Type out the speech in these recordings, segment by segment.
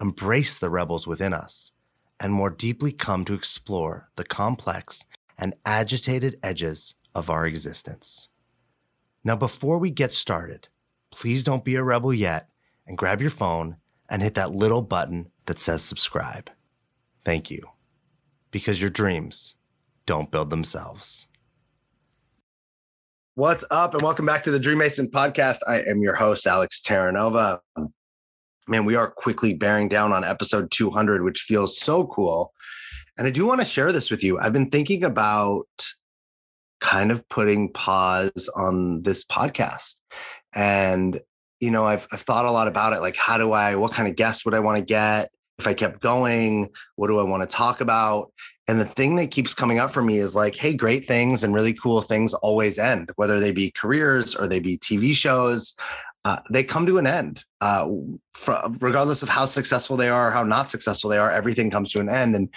embrace the rebels within us, and more deeply come to explore the complex and agitated edges of our existence. Now, before we get started, please don't be a rebel yet and grab your phone and hit that little button that says subscribe. Thank you. Because your dreams don't build themselves. What's up, and welcome back to the Dream Mason podcast. I am your host, Alex Terranova. Man, we are quickly bearing down on episode 200, which feels so cool. And I do want to share this with you. I've been thinking about kind of putting pause on this podcast. And, you know, I've, I've thought a lot about it. Like, how do I, what kind of guest would I want to get? If I kept going, what do I want to talk about? And the thing that keeps coming up for me is like, hey, great things and really cool things always end, whether they be careers or they be TV shows. Uh, they come to an end. Uh, regardless of how successful they are, how not successful they are, everything comes to an end. And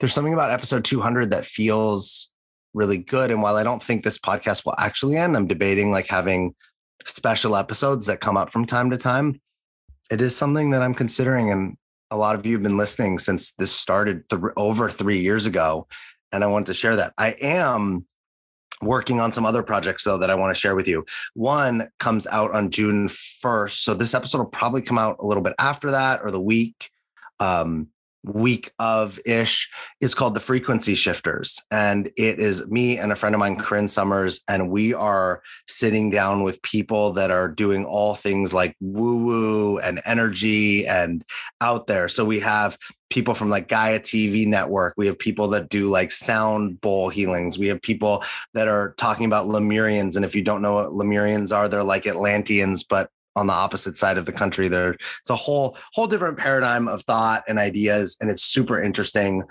there's something about episode 200 that feels really good. And while I don't think this podcast will actually end, I'm debating like having special episodes that come up from time to time. It is something that I'm considering. And a lot of you have been listening since this started th- over three years ago. And I wanted to share that. I am working on some other projects though that I want to share with you. One comes out on June 1st. So this episode will probably come out a little bit after that or the week. Um, week of ish is called the frequency shifters and it is me and a friend of mine corinne summers and we are sitting down with people that are doing all things like woo woo and energy and out there so we have people from like gaia tv network we have people that do like sound bowl healings we have people that are talking about lemurians and if you don't know what lemurians are they're like atlanteans but on the opposite side of the country. There, it's a whole whole different paradigm of thought and ideas, and it's super interesting.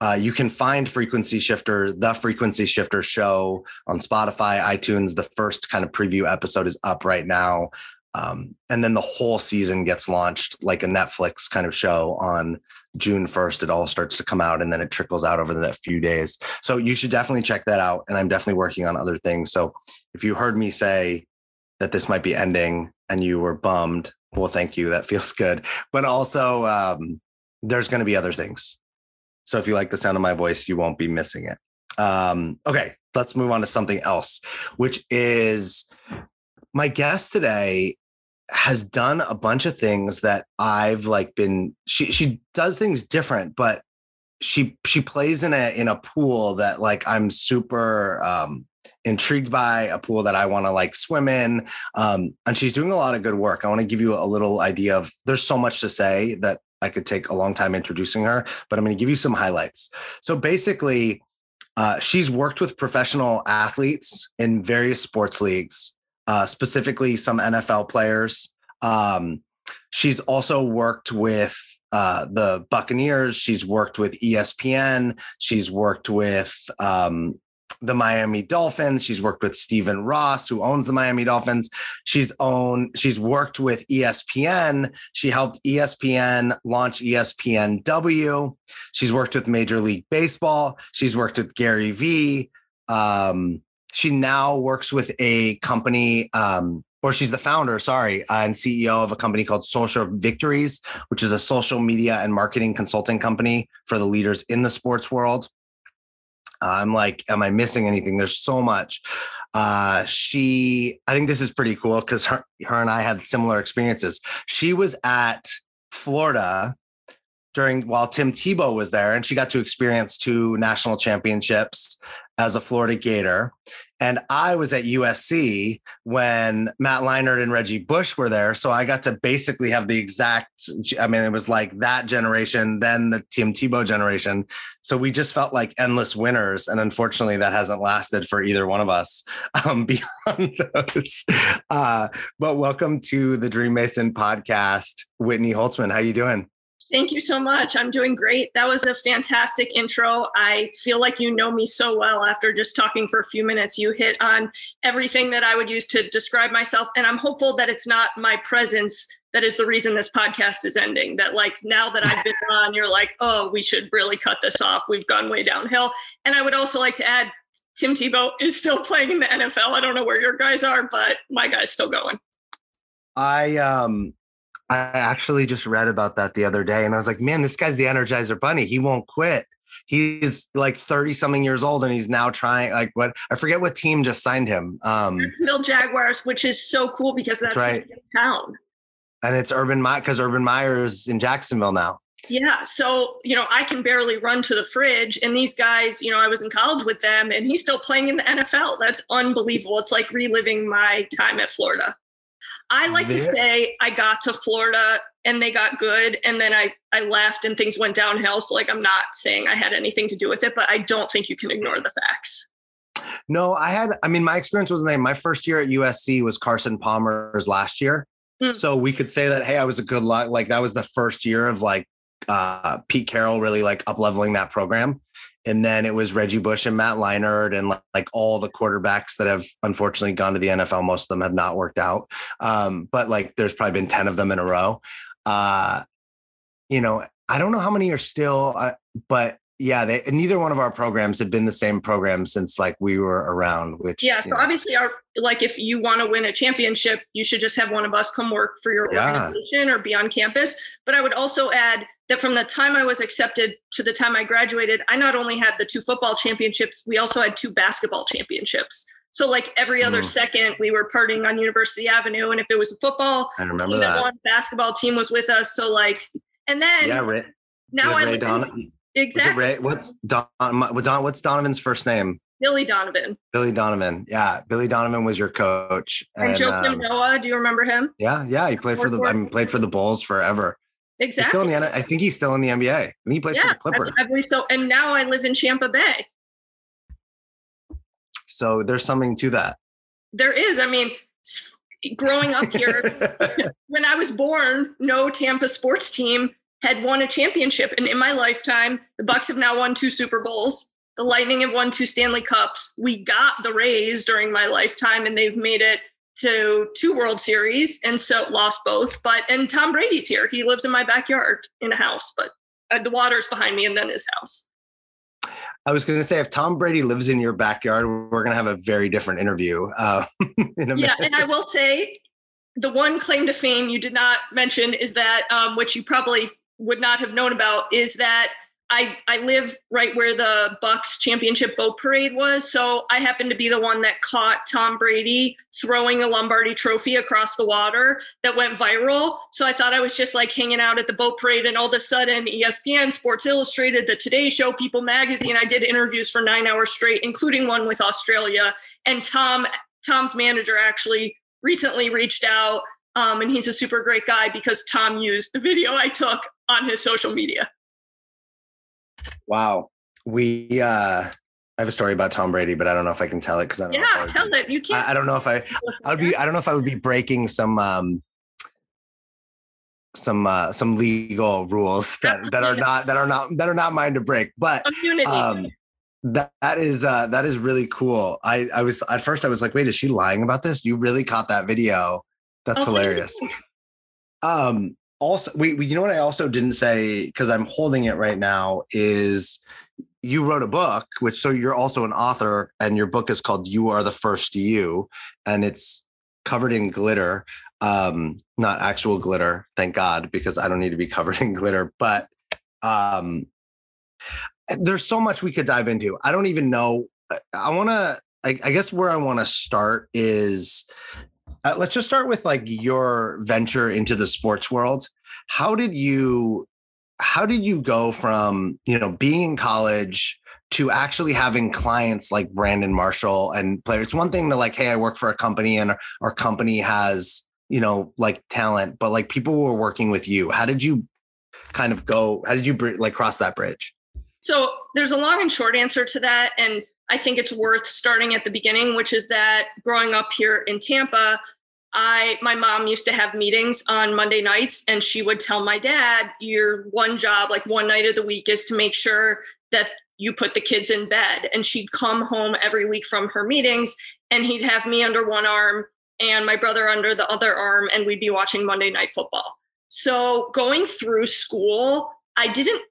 Uh, you can find Frequency Shifter, the Frequency Shifter show on Spotify, iTunes. The first kind of preview episode is up right now. Um, and then the whole season gets launched like a Netflix kind of show on June 1st. It all starts to come out and then it trickles out over the next few days. So you should definitely check that out. And I'm definitely working on other things. So if you heard me say that this might be ending and you were bummed, well, thank you. That feels good. But also, um, there's going to be other things. So if you like the sound of my voice, you won't be missing it. Um, okay, let's move on to something else, which is my guest today has done a bunch of things that I've like been she she does things different, but she she plays in a in a pool that like I'm super um intrigued by a pool that I want to like swim in. Um, and she's doing a lot of good work. I want to give you a little idea of there's so much to say that I could take a long time introducing her, but I'm going to give you some highlights. So basically, uh, she's worked with professional athletes in various sports leagues, uh, specifically some NFL players. Um, she's also worked with uh, the Buccaneers. She's worked with ESPN. She's worked with um, the Miami Dolphins. She's worked with Stephen Ross, who owns the Miami Dolphins. She's owned, she's worked with ESPN. She helped ESPN launch ESPNW. She's worked with Major League Baseball. She's worked with Gary Vee. Um, she now works with a company, um, or she's the founder, sorry, uh, and CEO of a company called Social Victories, which is a social media and marketing consulting company for the leaders in the sports world. I'm like, am I missing anything? There's so much. Uh, she, I think this is pretty cool because her, her and I had similar experiences. She was at Florida during while Tim Tebow was there, and she got to experience two national championships as a Florida Gator. And I was at USC when Matt Leinart and Reggie Bush were there. So I got to basically have the exact, I mean, it was like that generation, then the Tim Tebow generation. So we just felt like endless winners. And unfortunately, that hasn't lasted for either one of us um, beyond those. Uh, but welcome to the Dream Mason podcast, Whitney Holtzman. How you doing? Thank you so much. I'm doing great. That was a fantastic intro. I feel like you know me so well after just talking for a few minutes. You hit on everything that I would use to describe myself. And I'm hopeful that it's not my presence that is the reason this podcast is ending. That, like, now that I've been on, you're like, oh, we should really cut this off. We've gone way downhill. And I would also like to add Tim Tebow is still playing in the NFL. I don't know where your guys are, but my guy's still going. I um I actually just read about that the other day and I was like, man, this guy's the Energizer Bunny. He won't quit. He's like 30 something years old and he's now trying like what I forget what team just signed him. Um Jacksonville Jaguars, which is so cool because that's, that's right. town. And it's Urban Meyer because Urban Meyer is in Jacksonville now. Yeah. So, you know, I can barely run to the fridge. And these guys, you know, I was in college with them and he's still playing in the NFL. That's unbelievable. It's like reliving my time at Florida. I like there. to say I got to Florida and they got good and then I I left and things went downhill. So like I'm not saying I had anything to do with it, but I don't think you can ignore the facts. No, I had I mean my experience was the name. my first year at USC was Carson Palmer's last year. Mm. So we could say that hey, I was a good luck like that was the first year of like uh Pete Carroll really like up leveling that program and then it was Reggie Bush and Matt Leinart and like, like, all the quarterbacks that have unfortunately gone to the NFL. Most of them have not worked out, um, but like there's probably been ten of them in a row. Uh, you know, I don't know how many are still, uh, but yeah, they, neither one of our programs have been the same program since like we were around. Which yeah, so know. obviously, our like if you want to win a championship, you should just have one of us come work for your yeah. organization or be on campus. But I would also add that from the time I was accepted to the time I graduated, I not only had the two football championships, we also had two basketball championships. So like every other mm. second, we were partying on University Avenue, and if it was a football I remember team that. One basketball team was with us. So like, and then yeah, Ray, now I Ray Don- exactly. Ray, what's Don, Don? What's Donovan's first name? Billy Donovan. Billy Donovan. Yeah, Billy Donovan was your coach. And, and Joakim um, Noah, do you remember him? Yeah, yeah. He played for the I mean, played for the Bulls forever. Exactly. He's still in the I think he's still in the NBA. Think he plays yeah, for the Clippers. I, I believe so. And now I live in Champa Bay. So there's something to that. There is. I mean, growing up here, when I was born, no Tampa sports team had won a championship. And in my lifetime, the Bucs have now won two Super Bowls. The Lightning have won two Stanley Cups. We got the Rays during my lifetime, and they've made it to two World Series and so lost both. But and Tom Brady's here. He lives in my backyard in a house, but uh, the water's behind me and then his house. I was going to say, if Tom Brady lives in your backyard, we're going to have a very different interview. Uh, yeah, and I will say, the one claim to fame you did not mention is that, um, which you probably would not have known about, is that I, I live right where the Bucs championship boat parade was. So I happened to be the one that caught Tom Brady throwing a Lombardi trophy across the water that went viral. So I thought I was just like hanging out at the boat parade. And all of a sudden, ESPN, Sports Illustrated, The Today Show, People Magazine, I did interviews for nine hours straight, including one with Australia. And Tom, Tom's manager actually recently reached out. Um, and he's a super great guy because Tom used the video I took on his social media. Wow. We uh I have a story about Tom Brady, but I don't know if I can tell it because I don't. Yeah, tell it. You can't. I, I, don't know if I. I would be. I don't know if I would be breaking some um some uh some legal rules that that are not that are not that are not mine to break. But um, that that is uh that is really cool. I I was at first I was like, wait, is she lying about this? You really caught that video? That's oh, hilarious. Um, also we, we you know what i also didn't say because i'm holding it right now is you wrote a book which so you're also an author and your book is called you are the first you and it's covered in glitter um not actual glitter thank god because i don't need to be covered in glitter but um there's so much we could dive into i don't even know i want to I, I guess where i want to start is uh, let's just start with like your venture into the sports world. How did you how did you go from, you know, being in college to actually having clients like Brandon Marshall and players? It's one thing to like, hey, I work for a company and our company has, you know, like talent, but like people were working with you. How did you kind of go? How did you like cross that bridge? So there's a long and short answer to that. And I think it's worth starting at the beginning, which is that growing up here in Tampa, I my mom used to have meetings on Monday nights and she would tell my dad your one job like one night of the week is to make sure that you put the kids in bed and she'd come home every week from her meetings and he'd have me under one arm and my brother under the other arm and we'd be watching Monday night football. So going through school, I didn't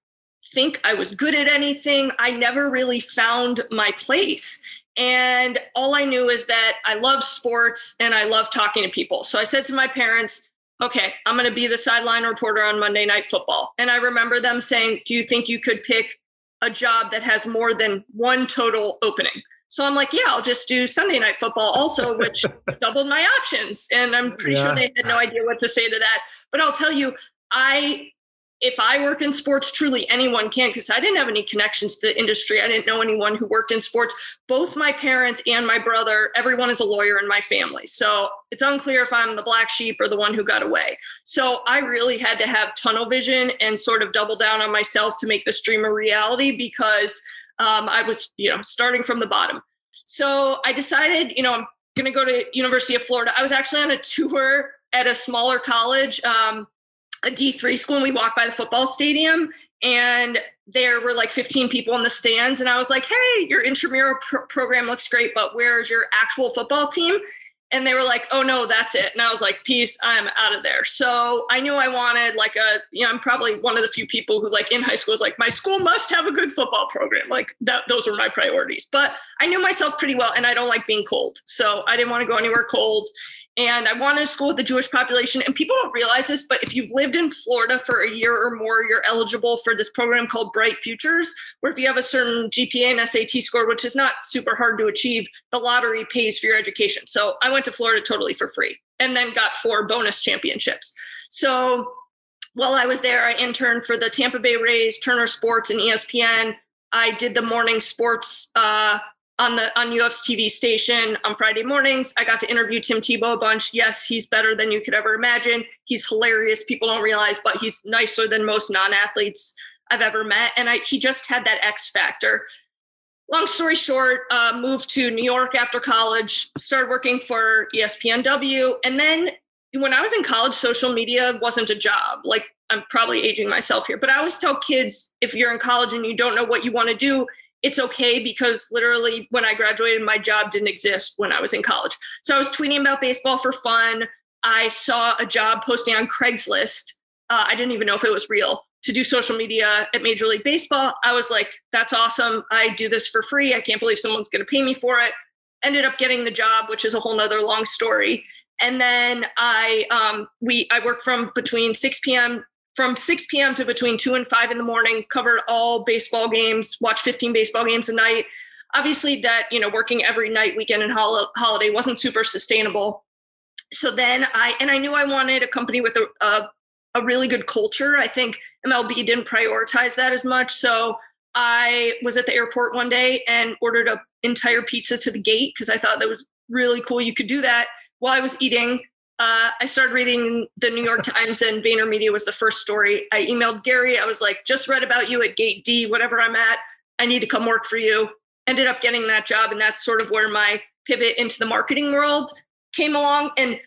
think I was good at anything. I never really found my place. And all I knew is that I love sports and I love talking to people. So I said to my parents, okay, I'm going to be the sideline reporter on Monday Night Football. And I remember them saying, do you think you could pick a job that has more than one total opening? So I'm like, yeah, I'll just do Sunday Night Football also, which doubled my options. And I'm pretty yeah. sure they had no idea what to say to that. But I'll tell you, I if I work in sports, truly anyone can, because I didn't have any connections to the industry. I didn't know anyone who worked in sports. Both my parents and my brother, everyone is a lawyer in my family. So it's unclear if I'm the black sheep or the one who got away. So I really had to have tunnel vision and sort of double down on myself to make this dream a reality because um, I was, you know, starting from the bottom. So I decided, you know, I'm going to go to University of Florida. I was actually on a tour at a smaller college. Um, a D3 school and we walked by the football stadium and there were like 15 people in the stands. And I was like, hey, your intramural pr- program looks great, but where's your actual football team? And they were like, oh no, that's it. And I was like, peace, I'm out of there. So I knew I wanted like a, you know, I'm probably one of the few people who like in high school is like, my school must have a good football program. Like that, those were my priorities. But I knew myself pretty well and I don't like being cold. So I didn't want to go anywhere cold and I wanted to school with the Jewish population. And people don't realize this, but if you've lived in Florida for a year or more, you're eligible for this program called Bright Futures, where if you have a certain GPA and SAT score, which is not super hard to achieve, the lottery pays for your education. So I went to Florida totally for free and then got four bonus championships. So while I was there, I interned for the Tampa Bay Rays, Turner Sports, and ESPN. I did the morning sports uh, on the on UF's TV station on Friday mornings. I got to interview Tim Tebow a bunch. Yes, he's better than you could ever imagine. He's hilarious. People don't realize, but he's nicer than most non-athletes I've ever met. And I he just had that X factor. Long story short, uh, moved to New York after college, started working for ESPNW. And then when I was in college, social media wasn't a job. Like I'm probably aging myself here, but I always tell kids if you're in college and you don't know what you want to do, it's okay because literally when I graduated, my job didn't exist when I was in college. So I was tweeting about baseball for fun. I saw a job posting on Craigslist. Uh, I didn't even know if it was real to do social media at Major League Baseball. I was like, that's awesome. I do this for free. I can't believe someone's going to pay me for it. Ended up getting the job, which is a whole nother long story. And then I um, we I worked from between 6 p.m from 6 p.m. to between 2 and 5 in the morning, covered all baseball games, watched 15 baseball games a night. Obviously, that, you know, working every night, weekend, and hol- holiday wasn't super sustainable. So then I, and I knew I wanted a company with a, a, a really good culture. I think MLB didn't prioritize that as much. So I was at the airport one day and ordered an entire pizza to the gate because I thought that was really cool. You could do that while I was eating uh, I started reading the New York Times and VaynerMedia was the first story. I emailed Gary. I was like, just read about you at Gate D, whatever I'm at. I need to come work for you. Ended up getting that job. And that's sort of where my pivot into the marketing world came along. And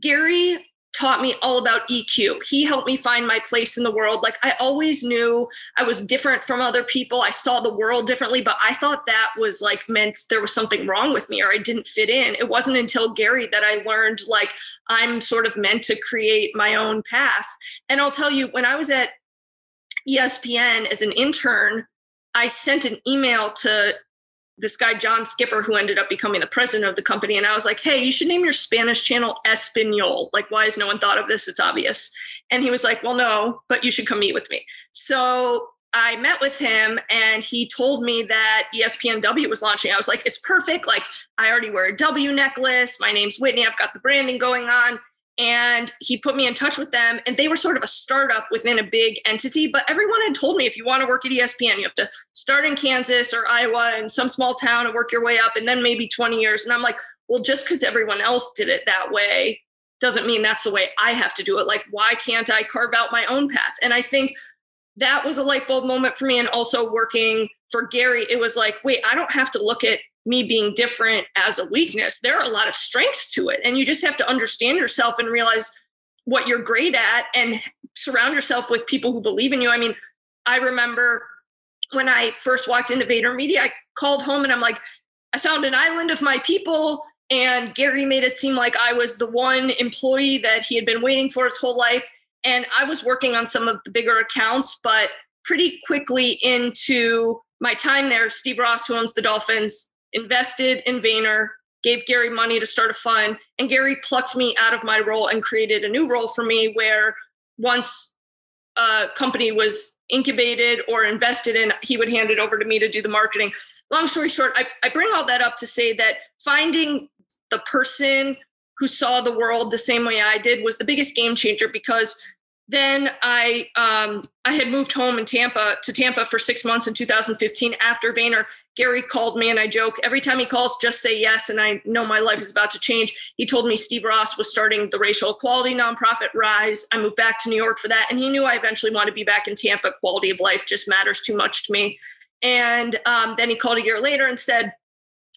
Gary taught me all about EQ. He helped me find my place in the world. Like I always knew I was different from other people. I saw the world differently, but I thought that was like meant there was something wrong with me or I didn't fit in. It wasn't until Gary that I learned like I'm sort of meant to create my own path. And I'll tell you, when I was at ESPN as an intern, I sent an email to this guy John Skipper, who ended up becoming the president of the company, and I was like, "Hey, you should name your Spanish channel Espanol. Like, why has no one thought of this? It's obvious." And he was like, "Well, no, but you should come meet with me." So I met with him, and he told me that ESPNW was launching. I was like, "It's perfect. Like, I already wear a W necklace. My name's Whitney. I've got the branding going on." And he put me in touch with them and they were sort of a startup within a big entity but everyone had told me if you want to work at espn you have to start in kansas or iowa in some small town and work your way up and then maybe 20 years. And i'm like well just because everyone else did it that way doesn't mean that's the way i have to do it. Like why can't i carve out my own path? And i think that was a light bulb moment for me and also working for gary it was like wait i don't have to look at me being different as a weakness. There are a lot of strengths to it. And you just have to understand yourself and realize what you're great at and surround yourself with people who believe in you. I mean, I remember when I first walked into VaynerMedia, I called home and I'm like, I found an island of my people. And Gary made it seem like I was the one employee that he had been waiting for his whole life. And I was working on some of the bigger accounts, but pretty quickly into my time there, Steve Ross, who owns the Dolphins, invested in Vayner, gave Gary money to start a fund, and Gary plucked me out of my role and created a new role for me where once a company was incubated or invested in, he would hand it over to me to do the marketing. Long story short, I, I bring all that up to say that finding the person who saw the world the same way I did was the biggest game changer because then I um, I had moved home in Tampa to Tampa for six months in 2015 after Vayner. Gary called me and I joke every time he calls, just say yes. And I know my life is about to change. He told me Steve Ross was starting the racial equality nonprofit Rise. I moved back to New York for that. And he knew I eventually want to be back in Tampa. Quality of life just matters too much to me. And um, then he called a year later and said,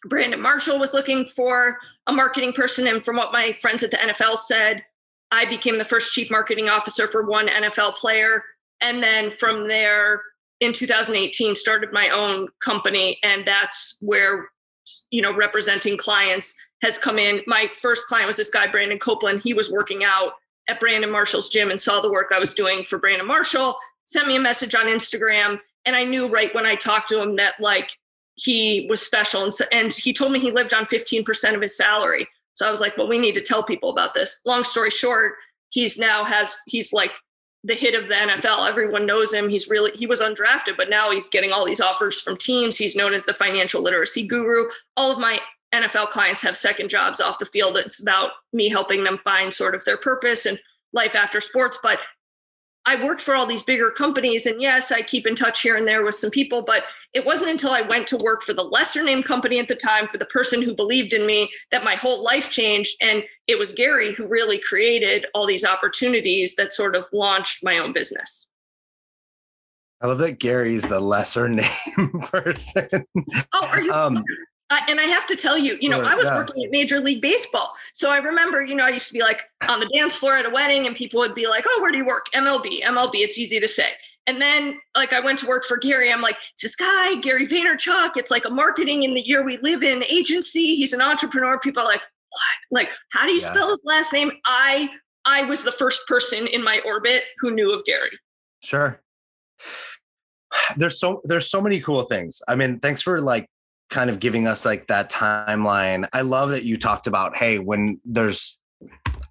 Brandon Marshall was looking for a marketing person. And from what my friends at the NFL said, I became the first chief marketing officer for one NFL player. And then from there, in 2018, started my own company. And that's where, you know, representing clients has come in. My first client was this guy, Brandon Copeland. He was working out at Brandon Marshall's gym and saw the work I was doing for Brandon Marshall, sent me a message on Instagram. And I knew right when I talked to him that like he was special. And, so, and he told me he lived on 15% of his salary. So I was like, well, we need to tell people about this. Long story short, he's now has he's like the hit of the NFL. Everyone knows him. He's really he was undrafted, but now he's getting all these offers from teams. He's known as the financial literacy guru. All of my NFL clients have second jobs off the field. It's about me helping them find sort of their purpose and life after sports. But I worked for all these bigger companies, and yes, I keep in touch here and there with some people, but it wasn't until I went to work for the lesser name company at the time, for the person who believed in me, that my whole life changed. And it was Gary who really created all these opportunities that sort of launched my own business. I love that Gary's the lesser name person. Oh, are you? Um, uh, and I have to tell you, you know, I was yeah. working at Major League Baseball. So I remember, you know, I used to be like on the dance floor at a wedding and people would be like, oh, where do you work? MLB, MLB. It's easy to say. And then, like, I went to work for Gary. I'm like, it's this guy, Gary Vaynerchuk. It's like a marketing in the year we live in agency. He's an entrepreneur. People are like, what? Like, how do you yeah. spell his last name? I I was the first person in my orbit who knew of Gary. Sure. There's so there's so many cool things. I mean, thanks for like kind of giving us like that timeline. I love that you talked about, hey, when there's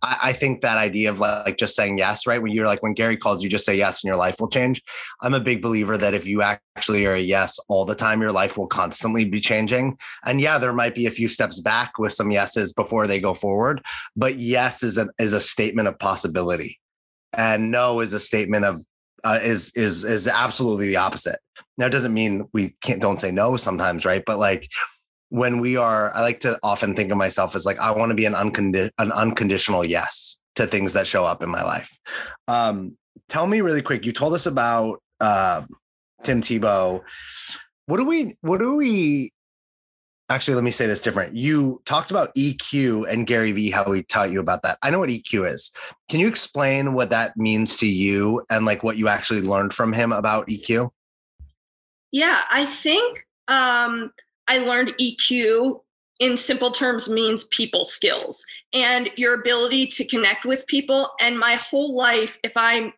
I, I, think that idea of like just saying yes, right? When you're like, when Gary calls you, just say yes and your life will change. I'm a big believer that if you actually are a yes all the time, your life will constantly be changing. And yeah, there might be a few steps back with some yeses before they go forward, but yes is a, is a statement of possibility. And no is a statement of uh, is is is absolutely the opposite. Now, it doesn't mean we can't don't say no sometimes, right? But like when we are, I like to often think of myself as like, I want to be an, uncondi- an unconditional yes to things that show up in my life. Um, tell me really quick, you told us about uh, Tim Tebow. What do we, what do we, actually, let me say this different. You talked about EQ and Gary Vee, how he taught you about that. I know what EQ is. Can you explain what that means to you and like what you actually learned from him about EQ? Yeah, I think um, I learned EQ in simple terms means people skills and your ability to connect with people. And my whole life, if I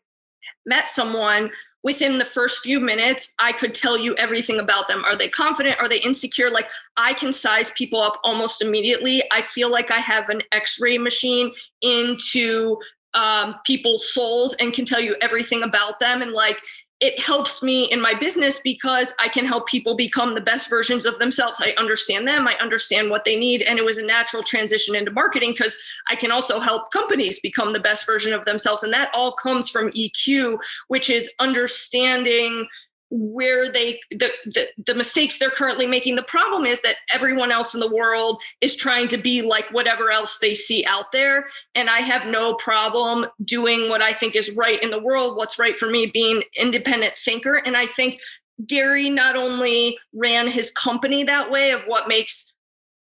met someone within the first few minutes, I could tell you everything about them. Are they confident? Are they insecure? Like I can size people up almost immediately. I feel like I have an x ray machine into um, people's souls and can tell you everything about them. And like, it helps me in my business because I can help people become the best versions of themselves. I understand them, I understand what they need. And it was a natural transition into marketing because I can also help companies become the best version of themselves. And that all comes from EQ, which is understanding where they the, the, the mistakes they're currently making. The problem is that everyone else in the world is trying to be like whatever else they see out there and i have no problem doing what i think is right in the world what's right for me being independent thinker. And i think Gary not only ran his company that way of what makes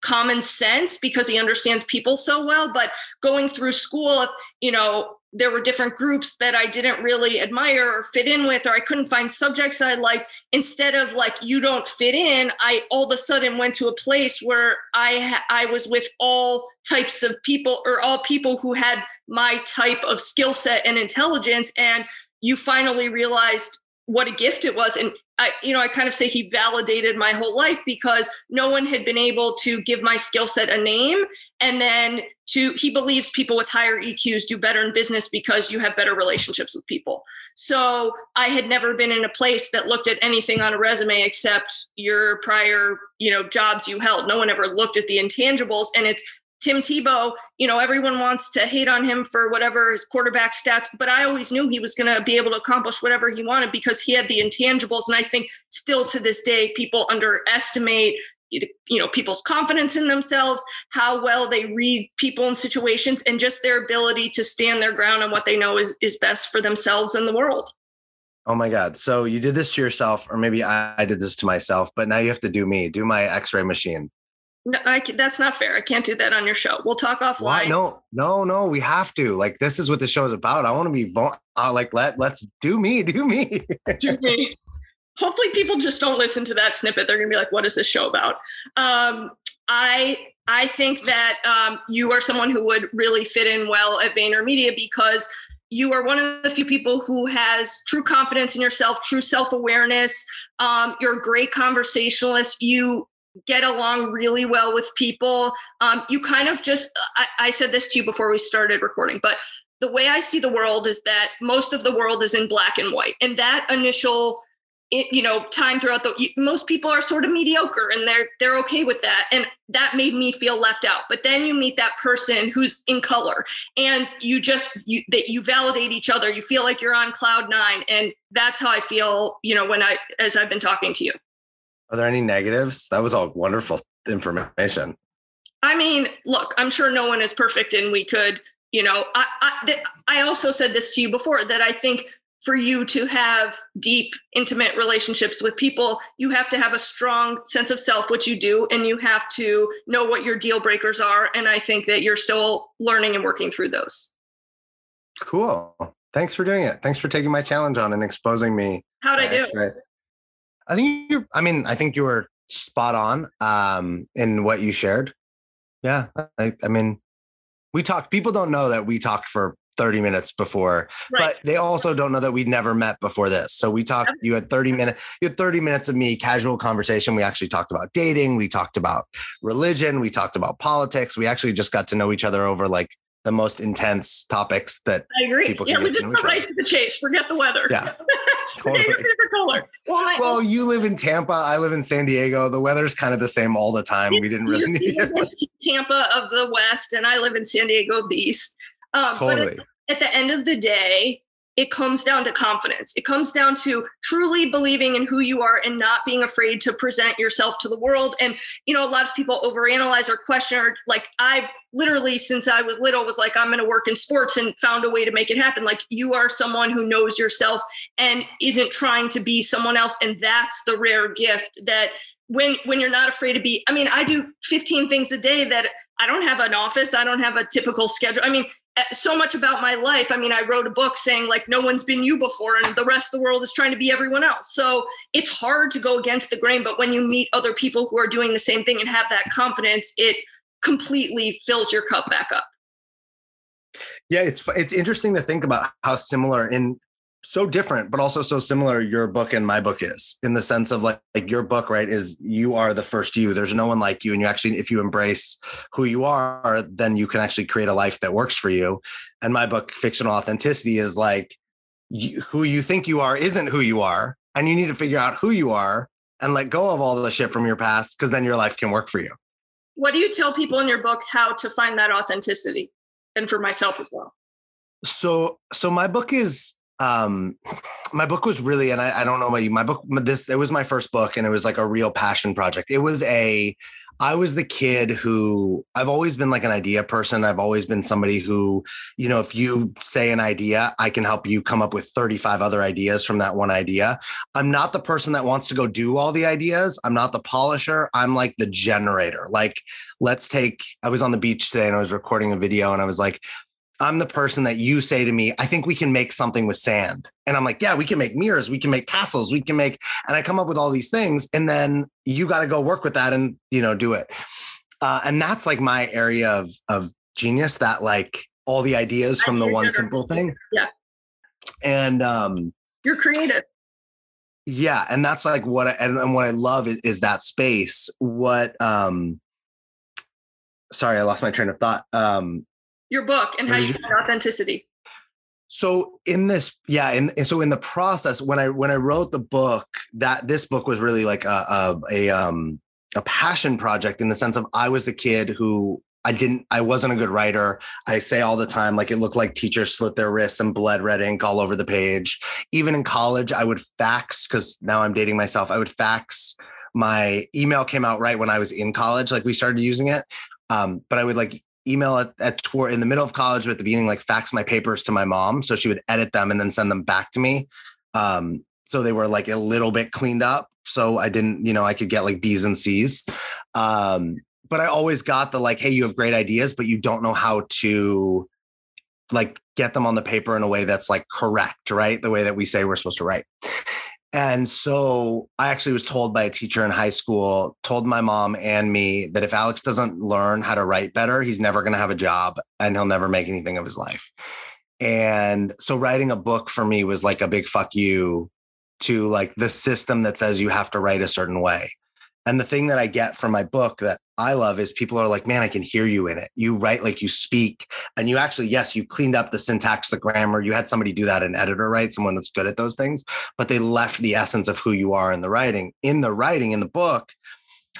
common sense because he understands people so well, but going through school, you know, there were different groups that I didn't really admire or fit in with, or I couldn't find subjects I liked. Instead of like you don't fit in, I all of a sudden went to a place where I I was with all types of people or all people who had my type of skill set and intelligence, and you finally realized what a gift it was and I, you know, I kind of say he validated my whole life because no one had been able to give my skill set a name. And then to, he believes people with higher EQs do better in business because you have better relationships with people. So I had never been in a place that looked at anything on a resume except your prior, you know, jobs you held. No one ever looked at the intangibles. And it's Tim Tebow, you know, everyone wants to hate on him for whatever his quarterback stats, but I always knew he was going to be able to accomplish whatever he wanted because he had the intangibles. And I think still to this day, people underestimate you know people's confidence in themselves how well they read people in situations and just their ability to stand their ground on what they know is is best for themselves and the world oh my god so you did this to yourself or maybe i did this to myself but now you have to do me do my x-ray machine no, I, that's not fair. I can't do that on your show. We'll talk offline. Why? No, no, no. We have to. Like, this is what the show is about. I want to be uh, like, let let's do me, do me, do me. Hopefully, people just don't listen to that snippet. They're gonna be like, "What is this show about?" Um, I I think that um, you are someone who would really fit in well at VaynerMedia because you are one of the few people who has true confidence in yourself, true self awareness. Um, you're a great conversationalist. You get along really well with people. Um, you kind of just, I, I said this to you before we started recording, but the way I see the world is that most of the world is in black and white. And that initial, you know, time throughout the, most people are sort of mediocre and they're, they're okay with that. And that made me feel left out. But then you meet that person who's in color and you just, you, that you validate each other. You feel like you're on cloud nine. And that's how I feel, you know, when I, as I've been talking to you. Are there any negatives? That was all wonderful information. I mean, look, I'm sure no one is perfect, and we could, you know, I I, th- I also said this to you before that I think for you to have deep, intimate relationships with people, you have to have a strong sense of self, which you do, and you have to know what your deal breakers are. And I think that you're still learning and working through those. Cool. Thanks for doing it. Thanks for taking my challenge on and exposing me. How'd I uh, do? I think you're, I mean, I think you were spot on um, in what you shared. Yeah. I, I mean, we talked, people don't know that we talked for 30 minutes before, right. but they also don't know that we never met before this. So we talked, you had 30 minutes, you had 30 minutes of me, casual conversation. We actually talked about dating. We talked about religion. We talked about politics. We actually just got to know each other over like the most intense topics that I agree. People yeah, we just go right to the chase. Forget the weather. Yeah, totally. favorite color. Well, well you live in Tampa. I live in San Diego. The weather's kind of the same all the time. We didn't really need it. Tampa of the West, and I live in San Diego of the East. Um, totally. But at, at the end of the day, it comes down to confidence. It comes down to truly believing in who you are and not being afraid to present yourself to the world. And, you know, a lot of people overanalyze or question, or like I've literally, since I was little, was like, I'm going to work in sports and found a way to make it happen. Like you are someone who knows yourself and isn't trying to be someone else. And that's the rare gift that when when you're not afraid to be i mean i do 15 things a day that i don't have an office i don't have a typical schedule i mean Uh, so much about my life. I mean, I wrote a book saying like no one's been you before and the rest of the world is trying to be everyone else. So it's hard to go against the grain, but when you meet other people who are doing the same thing and have that confidence, it completely fills your cup back up. Yeah, it's it's interesting to think about how similar in so different, but also so similar your book and my book is in the sense of like, like your book, right? Is you are the first you. There's no one like you. And you actually, if you embrace who you are, then you can actually create a life that works for you. And my book, Fictional Authenticity, is like you, who you think you are isn't who you are. And you need to figure out who you are and let go of all the shit from your past because then your life can work for you. What do you tell people in your book how to find that authenticity? And for myself as well. So, so my book is um my book was really and I, I don't know about you my book this it was my first book and it was like a real passion project it was a I was the kid who I've always been like an idea person. I've always been somebody who, you know, if you say an idea, I can help you come up with 35 other ideas from that one idea. I'm not the person that wants to go do all the ideas. I'm not the polisher. I'm like the generator. Like, let's take, I was on the beach today and I was recording a video and I was like, I'm the person that you say to me, I think we can make something with sand. And I'm like, yeah, we can make mirrors, we can make castles, we can make, and I come up with all these things. And then you got to go work with that and, you know, do it. Uh, and that's like my area of, of genius that like all the ideas from the one simple thing. Yeah. And, um, you're creative. Yeah. And that's like what, I, and, and what I love is, is that space. What, um, sorry, I lost my train of thought. Um, your book and how you find authenticity so in this yeah and, so in the process when i when i wrote the book that this book was really like a, a, a um a passion project in the sense of i was the kid who I didn't, I wasn't a good writer. I say all the time, like it looked like teachers slit their wrists and bled red ink all over the page. Even in college, I would fax, because now I'm dating myself, I would fax. My email came out right when I was in college, like we started using it. Um, but I would like email at, at toward in the middle of college but at the beginning, like fax my papers to my mom. So she would edit them and then send them back to me. Um, so they were like a little bit cleaned up. So I didn't, you know, I could get like B's and C's. Um, but I always got the like, hey, you have great ideas, but you don't know how to like get them on the paper in a way that's like correct, right? The way that we say we're supposed to write. And so I actually was told by a teacher in high school, told my mom and me that if Alex doesn't learn how to write better, he's never going to have a job and he'll never make anything of his life. And so writing a book for me was like a big fuck you to like the system that says you have to write a certain way. And the thing that I get from my book that I love is people are like, man, I can hear you in it. You write like you speak. And you actually, yes, you cleaned up the syntax, the grammar. You had somebody do that, an editor, right? Someone that's good at those things, but they left the essence of who you are in the writing. In the writing, in the book,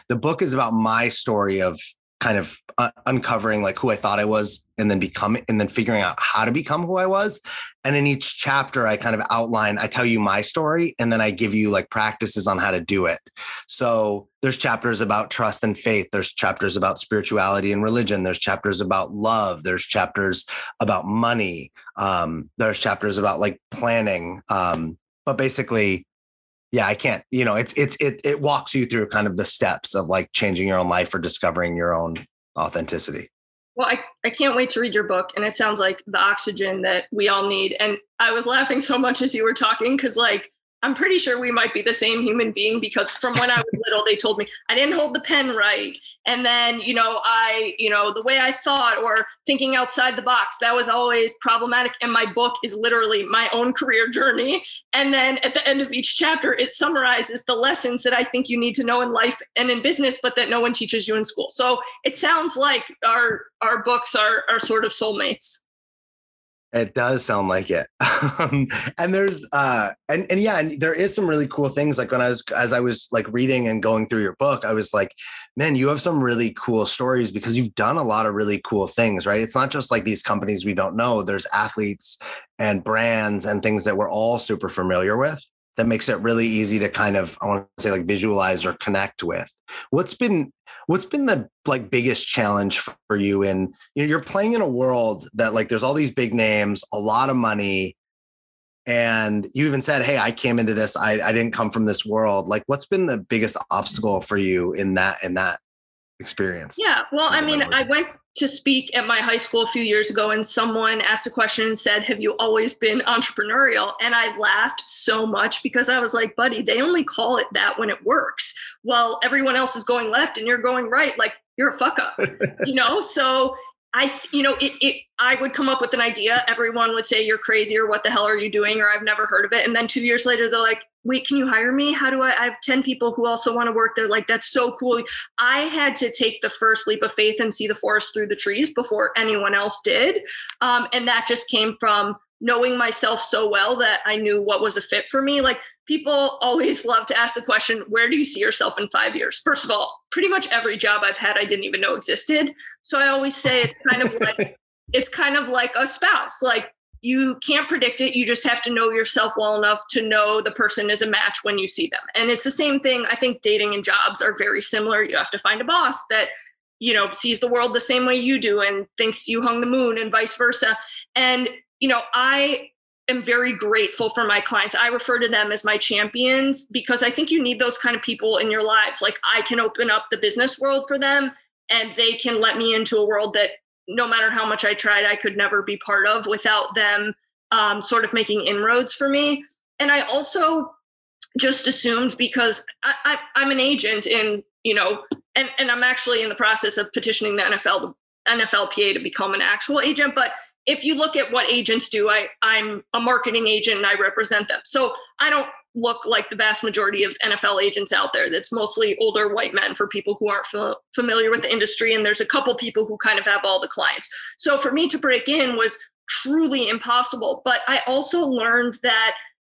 the book is about my story of kind of uh, uncovering like who I thought I was and then becoming and then figuring out how to become who I was. And in each chapter, I kind of outline, I tell you my story and then I give you like practices on how to do it. So there's chapters about trust and faith. There's chapters about spirituality and religion. There's chapters about love. There's chapters about money. Um, there's chapters about like planning. Um, but basically, yeah, I can't, you know, it's, it's, it, it walks you through kind of the steps of like changing your own life or discovering your own authenticity. Well, I, I can't wait to read your book. And it sounds like the oxygen that we all need. And I was laughing so much as you were talking because, like, I'm pretty sure we might be the same human being because from when I was little, they told me I didn't hold the pen right. And then, you know, I, you know, the way I thought or thinking outside the box, that was always problematic. And my book is literally my own career journey. And then at the end of each chapter, it summarizes the lessons that I think you need to know in life and in business, but that no one teaches you in school. So it sounds like our our books are are sort of soulmates. It does sound like it. Um, and there's uh and and yeah, and there is some really cool things like when I was as I was like reading and going through your book, I was like, man, you have some really cool stories because you've done a lot of really cool things, right? It's not just like these companies we don't know. There's athletes and brands and things that we're all super familiar with that makes it really easy to kind of I want to say like visualize or connect with. What's been what's been the like biggest challenge for you in you know, you're playing in a world that like there's all these big names, a lot of money and you even said, "Hey, I came into this I I didn't come from this world." Like what's been the biggest obstacle for you in that in that experience? Yeah, well, I mean, I went to speak at my high school a few years ago and someone asked a question and said have you always been entrepreneurial and i laughed so much because i was like buddy they only call it that when it works well everyone else is going left and you're going right like you're a fuck up you know so I, you know, it, it, I would come up with an idea. Everyone would say, you're crazy or what the hell are you doing? Or I've never heard of it. And then two years later, they're like, wait, can you hire me? How do I, I have 10 people who also want to work there. Like, that's so cool. I had to take the first leap of faith and see the forest through the trees before anyone else did. Um, and that just came from knowing myself so well that I knew what was a fit for me. Like people always love to ask the question, where do you see yourself in five years? First of all, pretty much every job I've had, I didn't even know existed. So I always say it's kind of like, it's kind of like a spouse. Like you can't predict it. You just have to know yourself well enough to know the person is a match when you see them. And it's the same thing. I think dating and jobs are very similar. You have to find a boss that you know sees the world the same way you do and thinks you hung the moon and vice versa and you know i am very grateful for my clients i refer to them as my champions because i think you need those kind of people in your lives like i can open up the business world for them and they can let me into a world that no matter how much i tried i could never be part of without them um, sort of making inroads for me and i also just assumed because I, i'm an agent in you know and and I'm actually in the process of petitioning the NFL NFLPA to become an actual agent. But if you look at what agents do, I I'm a marketing agent and I represent them. So I don't look like the vast majority of NFL agents out there. That's mostly older white men for people who aren't familiar with the industry. And there's a couple people who kind of have all the clients. So for me to break in was truly impossible. But I also learned that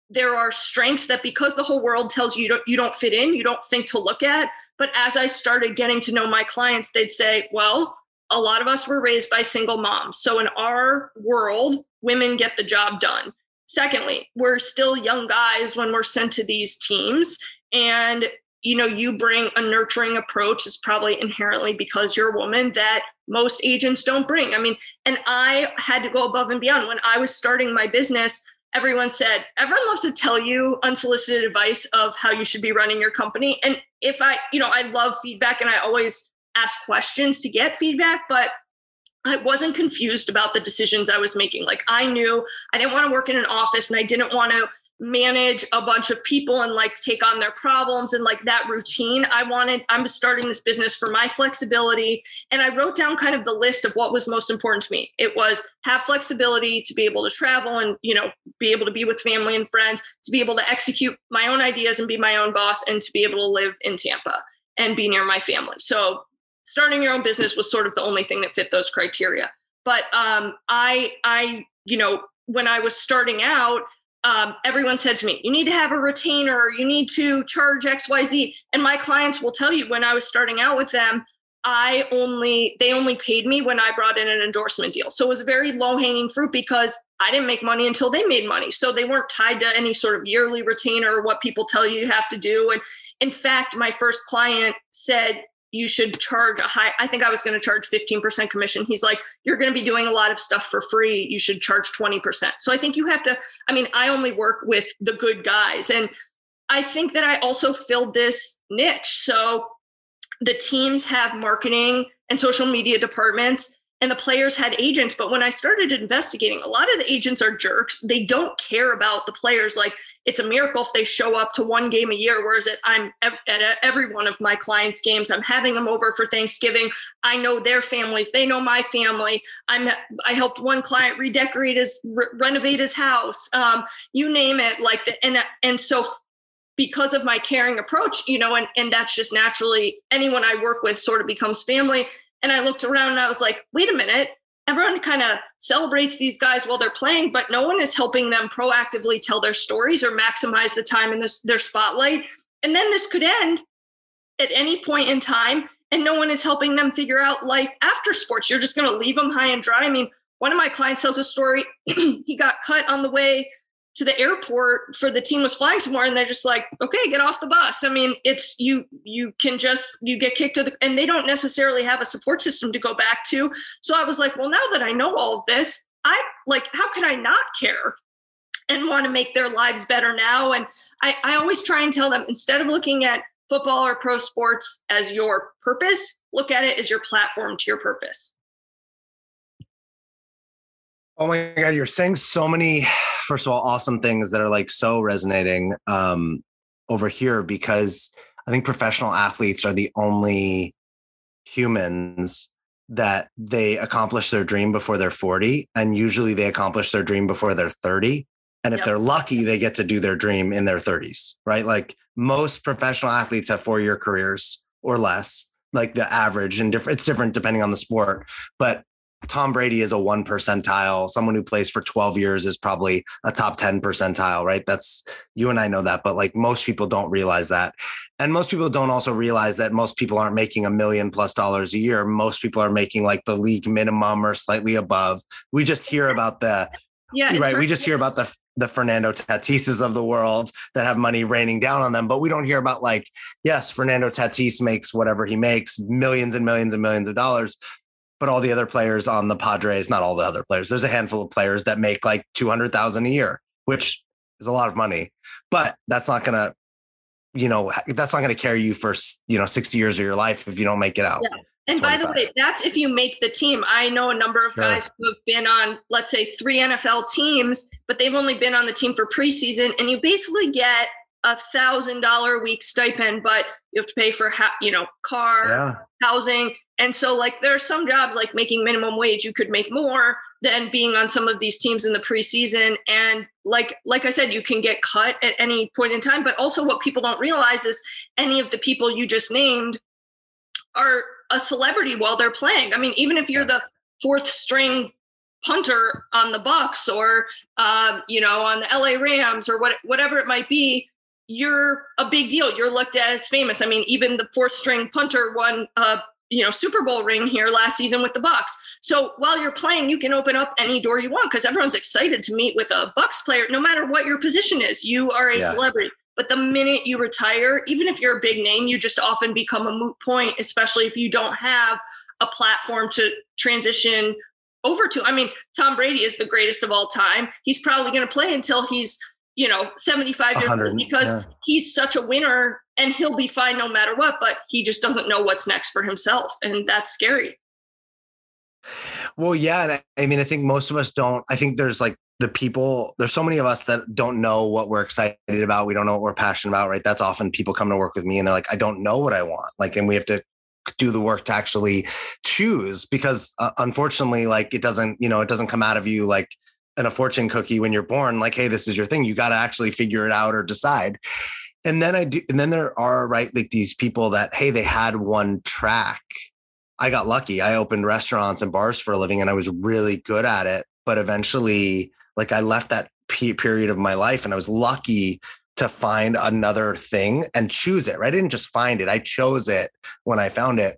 there are strengths that because the whole world tells you you don't, you don't fit in, you don't think to look at, but as I started getting to know my clients, they'd say, well, a lot of us were raised by single moms. So in our world, women get the job done. Secondly, we're still young guys when we're sent to these teams. And you know, you bring a nurturing approach. It's probably inherently because you're a woman that most agents don't bring. I mean, and I had to go above and beyond. When I was starting my business, everyone said, everyone loves to tell you unsolicited advice of how you should be running your company. And if I, you know, I love feedback and I always ask questions to get feedback, but I wasn't confused about the decisions I was making. Like I knew I didn't want to work in an office and I didn't want to manage a bunch of people and like take on their problems and like that routine. I wanted, I'm starting this business for my flexibility. And I wrote down kind of the list of what was most important to me. It was have flexibility to be able to travel and, you know, be able to be with family and friends, to be able to execute my own ideas and be my own boss, and to be able to live in Tampa and be near my family. So starting your own business was sort of the only thing that fit those criteria. But um, I, I, you know, when I was starting out, um, everyone said to me, you need to have a retainer, you need to charge XYZ. And my clients will tell you when I was starting out with them, I only, they only paid me when I brought in an endorsement deal. So it was a very low hanging fruit because I didn't make money until they made money. So they weren't tied to any sort of yearly retainer or what people tell you you have to do. And in fact, my first client said, you should charge a high i think i was going to charge 15% commission. He's like you're going to be doing a lot of stuff for free. You should charge 20% so i think you have to i mean i only work with the good guys. And i think that i also filled this niche. So the teams have marketing and social media departments and the players had agents but when i started investigating a lot of the agents are jerks. They don't care about the players. Like it's a miracle if they show up to one game a year whereas it, i'm at every one of my clients games i'm having them over for thanksgiving. I know their families. They know my family. I'm i helped one client redecorate his re- renovate his house um, you name it like the, and and so because of my caring approach you know and, and that's just naturally anyone i work with sort of becomes family and I looked around and I was like, wait a minute. Everyone kind of celebrates these guys while they're playing, but no one is helping them proactively tell their stories or maximize the time in this, their spotlight. And then this could end at any point in time, and no one is helping them figure out life after sports. You're just going to leave them high and dry. I mean, one of my clients tells a story. he got cut on the way to the airport for the team was flying somewhere and they're just like okay get off the bus. I mean it's you you can just you get kicked to the and they don't necessarily have a support system to go back to. So i was like well now that i know all of this i like how can i not care and want to make their lives better now? And I, I always try and tell them instead of looking at football or pro sports as your purpose look at it as your platform to your purpose Oh my God, you're saying so many, first of all, awesome things that are like so resonating um, over here because I think professional athletes are the only humans that they accomplish their dream before they're 40. And usually they accomplish their dream before they're 30. And if yep. they're lucky, they get to do their dream in their 30s, right? Like most professional athletes have four year careers or less, like the average, and different, it's different depending on the sport. But Tom Brady is a one percentile. Someone who plays for 12 years is probably a top 10 percentile, right? That's you and I know that, but like most people don't realize that. And most people don't also realize that most people aren't making a million plus dollars a year. Most people are making like the league minimum or slightly above. We just hear about the Yeah, right. We just hear about the the Fernando Tatises of the world that have money raining down on them, but we don't hear about like, yes, Fernando Tatis makes whatever he makes, millions and millions and millions of dollars, but all the other players on the Padres, not all the other players, there's a handful of players that make like 200,000 a year, which is a lot of money, but that's not going to you know that's not going to carry you for you know 60 years of your life if you don't make it out yeah. And 25. by the way, that's if you make the team. I know a number of sure. guys who have been on, let's say, three NFL teams, but they've only been on the team for preseason, and you basically get a thousand dollar a week stipend, but you have to pay for ha- you know car, yeah. housing, and so like there are some jobs like making minimum wage you could make more than being on some of these teams in the preseason, and like like I said, you can get cut at any point in time. But also, what people don't realize is any of the people you just named are a celebrity while they're playing. I mean, even if you're the fourth string punter on the Bucs or um, you know on the LA Rams or what whatever it might be, you're a big deal. You're looked at as famous. I mean, even the fourth string punter won a you know Super Bowl ring here last season with the Bucs. So while you're playing, you can open up any door you want because everyone's excited to meet with a Bucs player, no matter what your position is. You are a yeah. celebrity. But the minute you retire, even if you're a big name, you just often become a moot point, especially if you don't have a platform to transition over to. I mean, Tom Brady is the greatest of all time. He's probably going to play until he's, you know, 75 years old because yeah. he's such a winner and he'll be fine no matter what, but he just doesn't know what's next for himself. And that's scary. Well, yeah. And I, I mean, I think most of us don't. I think there's like the people there's so many of us that don't know what we're excited about we don't know what we're passionate about right that's often people come to work with me and they're like i don't know what i want like and we have to do the work to actually choose because uh, unfortunately like it doesn't you know it doesn't come out of you like in a fortune cookie when you're born like hey this is your thing you got to actually figure it out or decide and then i do and then there are right like these people that hey they had one track i got lucky i opened restaurants and bars for a living and i was really good at it but eventually like I left that period of my life and I was lucky to find another thing and choose it. Right? I didn't just find it. I chose it when I found it.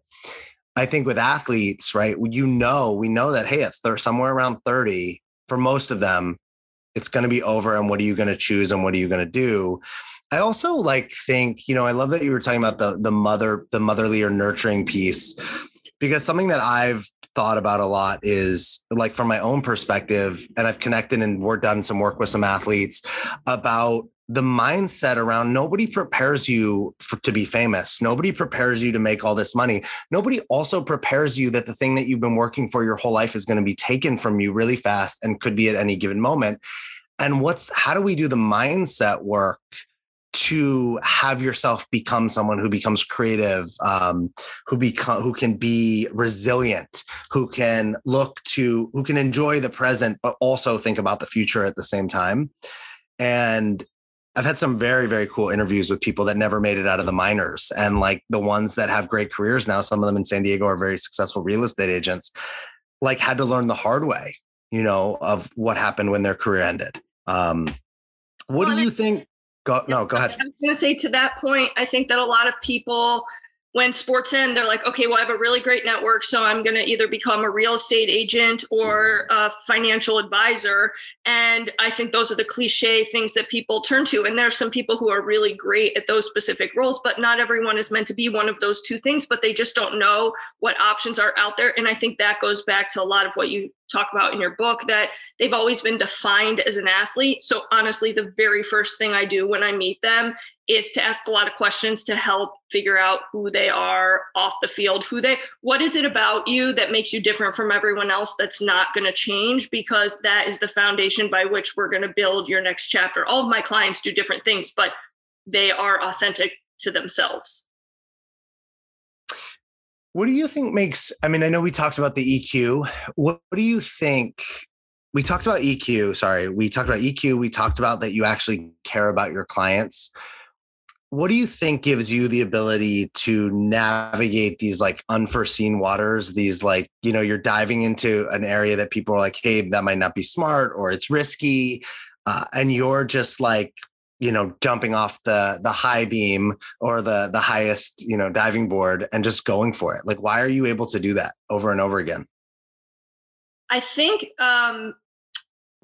I think with athletes, right? You know, we know that hey, at thir- somewhere around 30, for most of them, it's going to be over and what are you going to choose and what are you going to do? I also like think, you know, I love that you were talking about the the mother the motherly or nurturing piece because something that I've thought about a lot is like from my own perspective, and I've connected and we're done some work with some athletes about the mindset around nobody prepares you for, to be famous. Nobody prepares you to make all this money. Nobody also prepares you that the thing that you've been working for your whole life is going to be taken from you really fast and could be at any given moment. And what's how do we do the mindset work to have yourself become someone who becomes creative, um, who become who can be resilient, who can look to who can enjoy the present, but also think about the future at the same time. And I've had some very, very cool interviews with people that never made it out of the minors. And like the ones that have great careers now, some of them in San Diego are very successful real estate agents, like had to learn the hard way, you know, of what happened when their career ended. Um, what well, do you think? Go no, go ahead. I was going to say to that point, I think that a lot of people when sports end, they're like, okay, well, I have a really great network. So I'm going to either become a real estate agent or a financial advisor. And I think those are the cliche things that people turn to. And there are some people who are really great at those specific roles, but not everyone is meant to be one of those two things, but they just don't know what options are out there. And I think that goes back to a lot of what you talk about in your book that they've always been defined as an athlete. So honestly, the very first thing I do when I meet them is to ask a lot of questions to help figure out who they are off the field, who they what is it about you that makes you different from everyone else that's not going to change because that is the foundation by which we're going to build your next chapter. All of my clients do different things, but they are authentic to themselves. What do you think makes? I mean, I know we talked about the EQ. What, what, do you think? We talked about EQ. Sorry, we talked about EQ. We talked about that you actually care about your clients. What do you think gives you the ability to navigate these like unforeseen waters? These like, you know, you're diving into an area that people are like, hey, that might not be smart or it's risky. Uh, and you're just like you know jumping off the the high beam or the the highest you know diving board and just going for it like why are you able to do that over and over again i think um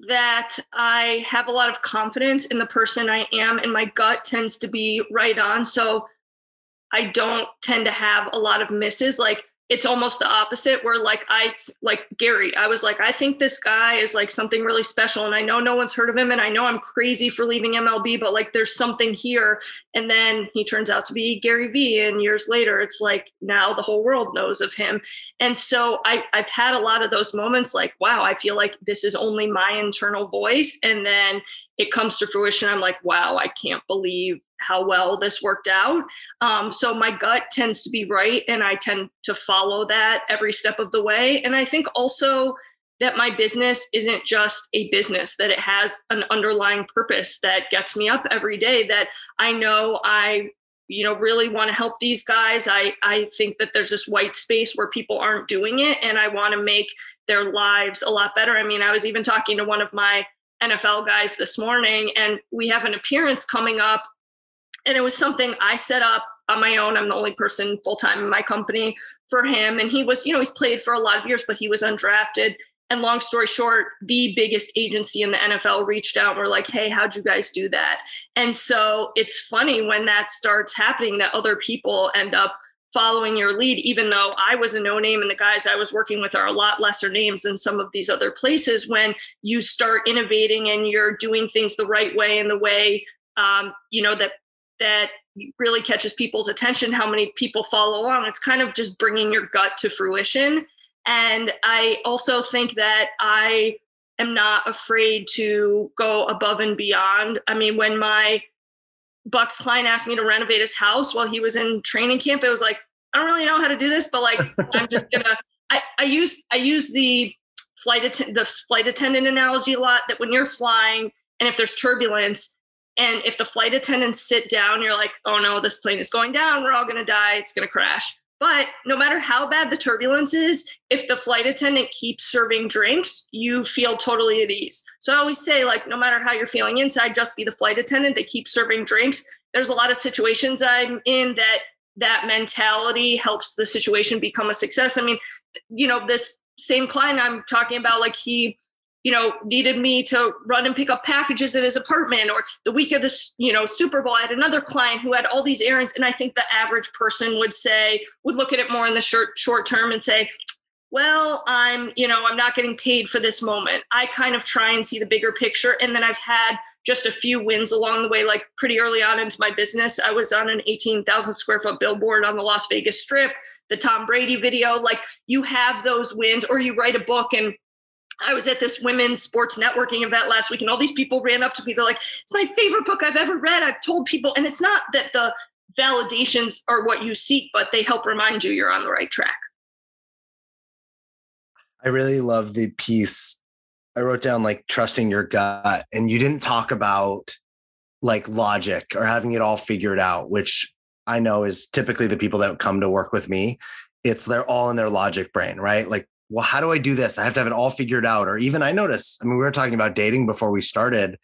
that I have a lot of confidence in the person I am, and my gut tends to be right on. So I don't tend to have a lot of misses. Like it's almost the opposite where like i like gary i was like i think this guy is like something really special and i know no one's heard of him and i know i'm crazy for leaving mlb but like there's something here. And then he turns out to be gary vee and years later it's like now the whole world knows of him. And so I, i've had a lot of those moments like wow i feel like this is only my internal voice and then it comes to fruition i'm like wow i can't believe how well this worked out. Um, so my gut tends to be right, and I tend to follow that every step of the way. And I think also that my business isn't just a business, that it has an underlying purpose that gets me up every day, that I know I you know really want to help these guys i i think that there's this white space where people aren't doing it and i want to make their lives a lot better i mean i was even talking to one of my nfl guys this morning and we have an appearance coming up and it was something I set up on my own. I'm the only person full time in my company for him. And he was, you know, he's played for a lot of years, but he was undrafted. And long story short, the biggest agency in the NFL reached out and were like, hey, how'd you guys do that? And so it's funny when that starts happening that other people end up following your lead, even though I was a no name and the guys I was working with are a lot lesser names than some of these other places. When you start innovating and you're doing things the right way and the way um, you know that that really catches people's attention how many people follow along. It's kind of just bringing your gut to fruition. And i also think that i am not afraid to go above and beyond. I mean when my Bucs client asked me to renovate his house while he was in training camp it was like i don't really know how to do this but like i'm just gonna i i use i use the flight attendant the flight attendant analogy a lot that when you're flying and if there's turbulence and if the flight attendants sit down, you're like, oh no, this plane is going down. We're all going to die. It's going to crash. But no matter how bad the turbulence is, if the flight attendant keeps serving drinks, you feel totally at ease. So I always say, like, no matter how you're feeling inside, just be the flight attendant. They keep serving drinks. There's a lot of situations I'm in that that mentality helps the situation become a success. I mean, you know, this same client I'm talking about, like he you know, needed me to run and pick up packages at his apartment or the week of this, you know, Super Bowl, I had another client who had all these errands. And I think the average person would say, would look at it more in the short, short term and say, well, I'm, you know, I'm not getting paid for this moment. I kind of try and see the bigger picture. And then I've had just a few wins along the way, like pretty early on into my business. I was on an 18,000 square foot billboard on the Las Vegas Strip, the Tom Brady video. Like you have those wins, or you write a book and I was at this women's sports networking event last week, and all these people ran up to me. They're like, "It's my favorite book I've ever read." I've told people, and it's not that the validations are what you seek, but they help remind you you're on the right track. I really love the piece. I wrote down like trusting your gut, and you didn't talk about like logic or having it all figured out, which I know is typically the people that come to work with me. It's they're all in their logic brain, right? Like well, how do I do this? I have to have it all figured out. Or even I notice, I mean, we were talking about dating before we started.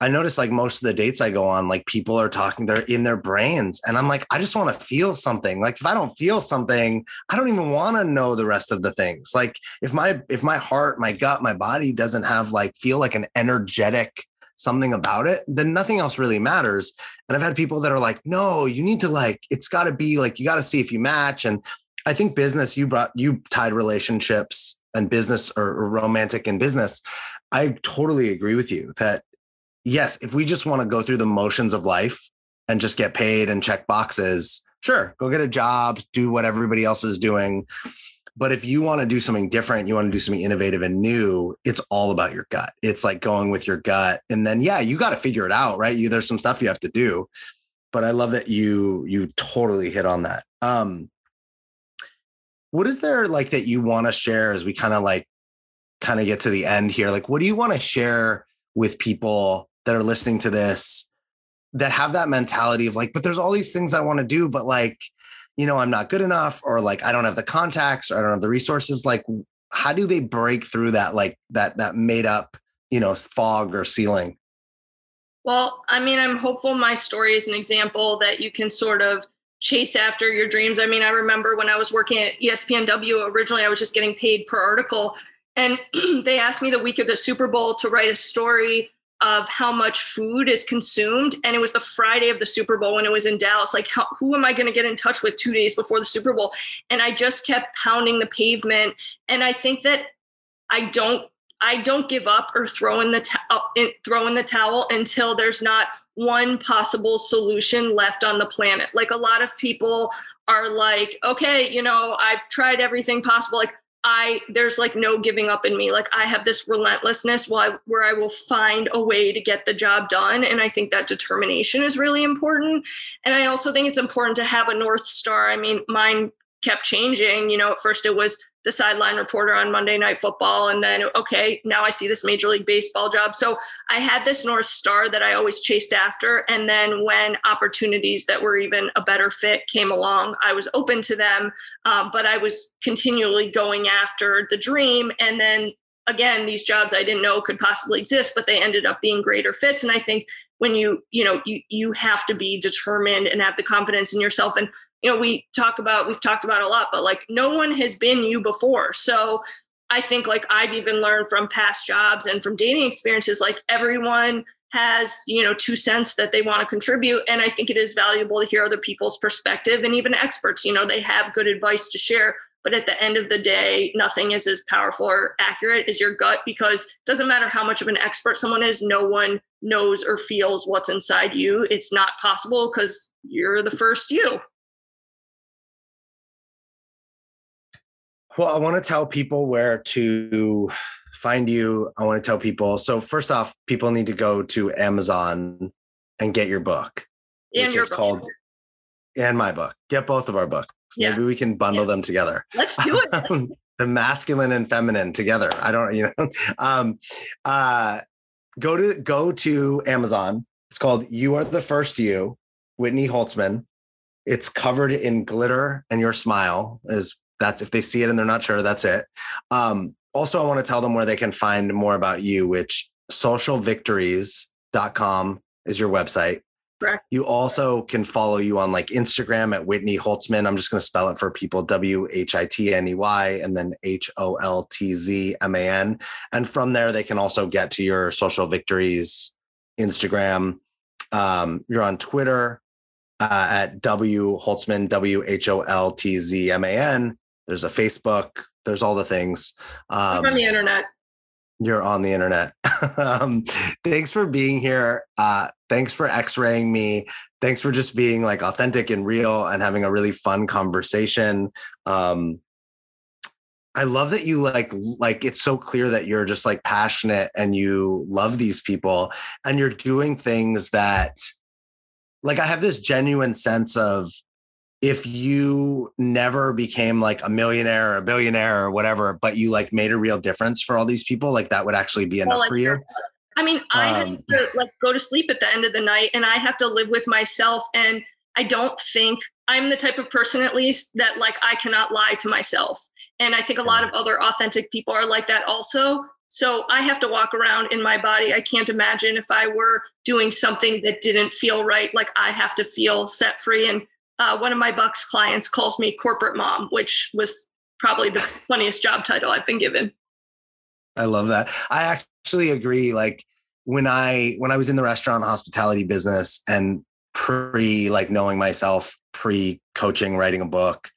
I notice like most of the dates I go on, like people are talking, they're in their brains. And I'm like, I just want to feel something. Like if I don't feel something, I don't even want to know the rest of the things. Like if my if my heart, my gut, my body doesn't have like feel like an energetic something about it, then nothing else really matters. And I've had people that are like, no, you need to like, it's got to be like, you got to see if you match. And I think business, you brought, you tied relationships and business or, romantic and business. I totally agree with you that yes, if we just want to go through the motions of life and just get paid and check boxes, sure, go get a job, do what everybody else is doing. But if you want to do something different, you want to do something innovative and new, it's all about your gut. It's like going with your gut. And then yeah, you got to figure it out, right? You there's some stuff you have to do. But I love that you you totally hit on that. Um what is there like that you want to share as we kind of like kind of get to the end here? Like what do you want to share with people that are listening to this that have that mentality of like but there's all these things i want to do but like you know i'm not good enough or like i don't have the contacts or i don't have the resources like how do they break through that like that that made up you know fog or ceiling? Well i mean i'm hopeful my story is an example that you can sort of chase after your dreams. I mean, I remember when I was working at ESPNW originally, I was just getting paid per article. And they asked me the week of the Super Bowl to write a story of how much food is consumed. And it was the Friday of the Super Bowl when it was in Dallas. Like, how, who am I going to get in touch with two days before the Super Bowl? And I just kept pounding the pavement. And I think that I don't. I don't give up or throw in the t- uh, throw in the towel until there's not one possible solution left on the planet. Like a lot of people are like, okay, you know, I've tried everything possible. Like I there's like no giving up in me. Like I have this relentlessness I, where I will find a way to get the job done and I think that determination is really important. And I also think it's important to have a north star. I mean, mine kept changing, you know, at first it was the sideline reporter on Monday Night Football. And then, okay, now I see this Major League Baseball job. So I had this North Star that I always chased after. And then when opportunities that were even a better fit came along, I was open to them. Um, but I was continually going after the dream. And then again, these jobs I didn't know could possibly exist, but they ended up being greater fits. And I think when you, you know, you you have to be determined and have the confidence in yourself. And you know, we talk about, we've talked about a lot, but like no one has been you before. So I think like I've even learned from past jobs and from dating experiences, like everyone has, you know, two cents that they want to contribute. And I think it is valuable to hear other people's perspective and even experts, you know, they have good advice to share. But at the end of the day, nothing is as powerful or accurate as your gut because it doesn't matter how much of an expert someone is, no one knows or feels what's inside you. It's not possible because you're the first you. Well, I want to tell people where to find you. I want to tell people. So, first off, people need to go to Amazon and get your book, and which is book. called and my book. Get both of our books. Yeah. Maybe we can bundle yeah. them together. Let's do it. the masculine and feminine together. I don't, you know. Um, uh, go to go to Amazon. It's called "You Are the First You," Whitney Holtzman. It's covered in glitter, and your smile is that's if they see it and they're not sure, that's it. Um, also, I want to tell them where they can find more about you, which socialvictories.com is your website. Correct. You also can follow you on like Instagram at Whitney Holtzman. I'm just going to spell it for people W H I T N E Y and then H O L T Z M A N. And from there, they can also get to your social victories Instagram. Um, you're on Twitter uh, at W Holtzman, W H O L T Z M A N. There's a Facebook. There's all the things. Um, on the internet. You're on the internet. um, thanks for being here. Uh, thanks for x-raying me. Thanks for just being like authentic and real and having a really fun conversation. Um, I love that you like like it's so clear that you're just like passionate and you love these people and you're doing things that like I have this genuine sense of if you never became like a millionaire or a billionaire or whatever, but you like made a real difference for all these people, like that would actually be enough well, for you. I mean, I um, have to like go to sleep at the end of the night and I have to live with myself. And I don't think I'm the type of person, at least, that like I cannot lie to myself. And I think a lot of other authentic people are like that also. So I have to walk around in my body. I can't imagine if I were doing something that didn't feel right. Like I have to feel set free. And uh, one of my Bucs clients calls me corporate mom, which was probably the funniest job title I've been given. I love that. I actually agree. Like when I when I was in the restaurant hospitality business and pre like knowing myself, pre coaching, writing a book,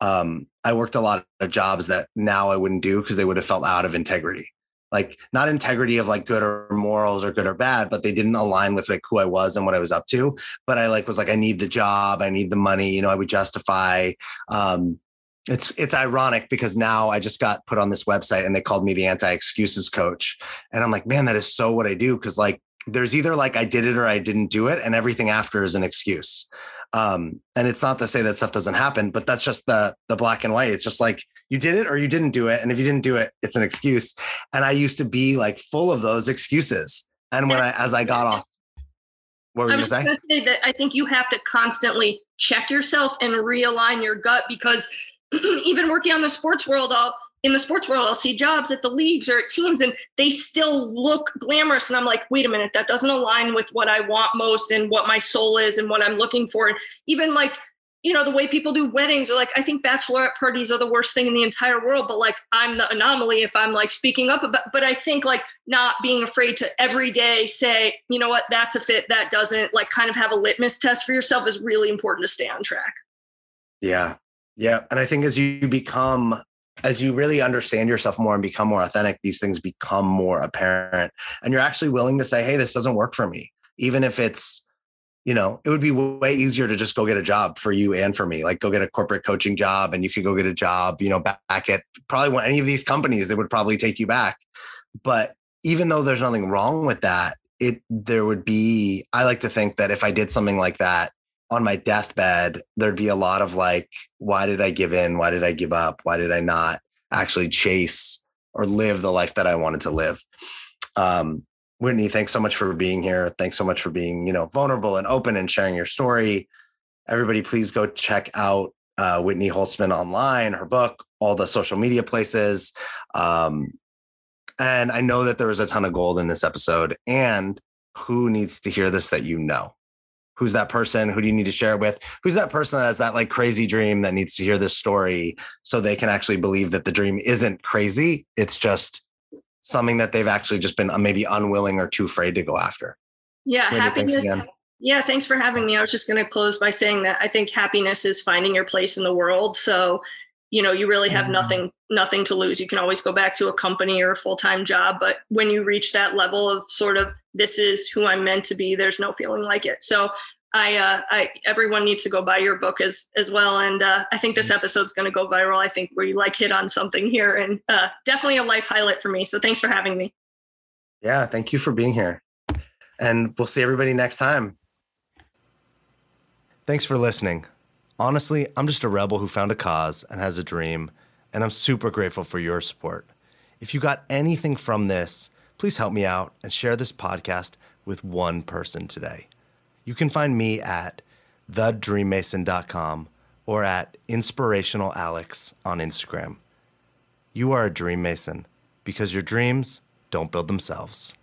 um, I worked a lot of jobs that now I wouldn't do because they would have felt out of integrity like not integrity of like good or morals or good or bad, but they didn't align with like who I was and what I was up to. But I like was like, I need the job, I need the money, you know, I would justify. Um, it's it's ironic because now I just got put on this website and they called me the anti-excuses coach. And I'm like, man, that is so what I do. Cause like there's either like I did it or I didn't do it, and everything after is an excuse. Um, and it's not to say that stuff doesn't happen, but that's just the the black and white. It's just like you did it or you didn't do it. And if you didn't do it, it's an excuse. And I used to be like full of those excuses. And when I, as I got off, what were you going to say? that I think you have to constantly check yourself and realign your gut because even working on the sports world, I'll, in the sports world, I'll see jobs at the leagues or at teams and they still look glamorous. And I'm like, wait a minute, that doesn't align with what I want most and what my soul is and what I'm looking for. And even like you know the way people do weddings or like i think bachelorette parties are the worst thing in the entire world but like i'm the anomaly if i'm like speaking up about but i think like not being afraid to every day say you know what? That's a fit. That doesn't like kind of have a litmus test for yourself is really important to stay on track. Yeah. Yeah. And i think as you become as you really understand yourself more and become more authentic these things become more apparent. And you're actually willing to say hey this doesn't work for me even if it's you know, it would be way easier to just go get a job for you and for me. Like go get a corporate coaching job and you could go get a job, you know, back at probably any of these companies that would probably take you back. But even though there's nothing wrong with that, it there would be I like to think that if I did something like that on my deathbed, there'd be a lot of like, why did I give in? Why did I give up? Why did I not actually chase or live the life that I wanted to live? Um, Whitney, thanks so much for being here. Thanks so much for being, you know, vulnerable and open and sharing your story. Everybody, please go check out uh, Whitney Holtzman online, her book, all the social media places. Um, and I know that there was a ton of gold in this episode. And who needs to hear this that you know? Who's that person? Who do you need to share it with? Who's that person that has that like crazy dream that needs to hear this story so they can actually believe that the dream isn't crazy? It's just something that they've actually just been uh, maybe unwilling or too afraid to go after. Yeah, happiness. Yeah, thanks for having me. I was just going to close by saying that I think happiness is finding your place in the world. So, you know, you really have mm-hmm. nothing nothing to lose. You can always go back to a company or a full-time job, but when you reach that level of sort of this is who I'm meant to be, there's no feeling like it. So, I, uh, I, everyone needs to go buy your book as as well. And uh, I think this mm-hmm. episode's going to go viral. I think we like hit on something here, and uh, definitely a life highlight for me. So thanks for having me. Yeah, thank you for being here, and we'll see everybody next time. Thanks for listening. Honestly, I'm just a rebel who found a cause and has a dream, and I'm super grateful for your support. If you got anything from this, please help me out and share this podcast with one person today. You can find me at thedreammason.com or at inspirationalalex on Instagram. You are a dream mason because your dreams don't build themselves.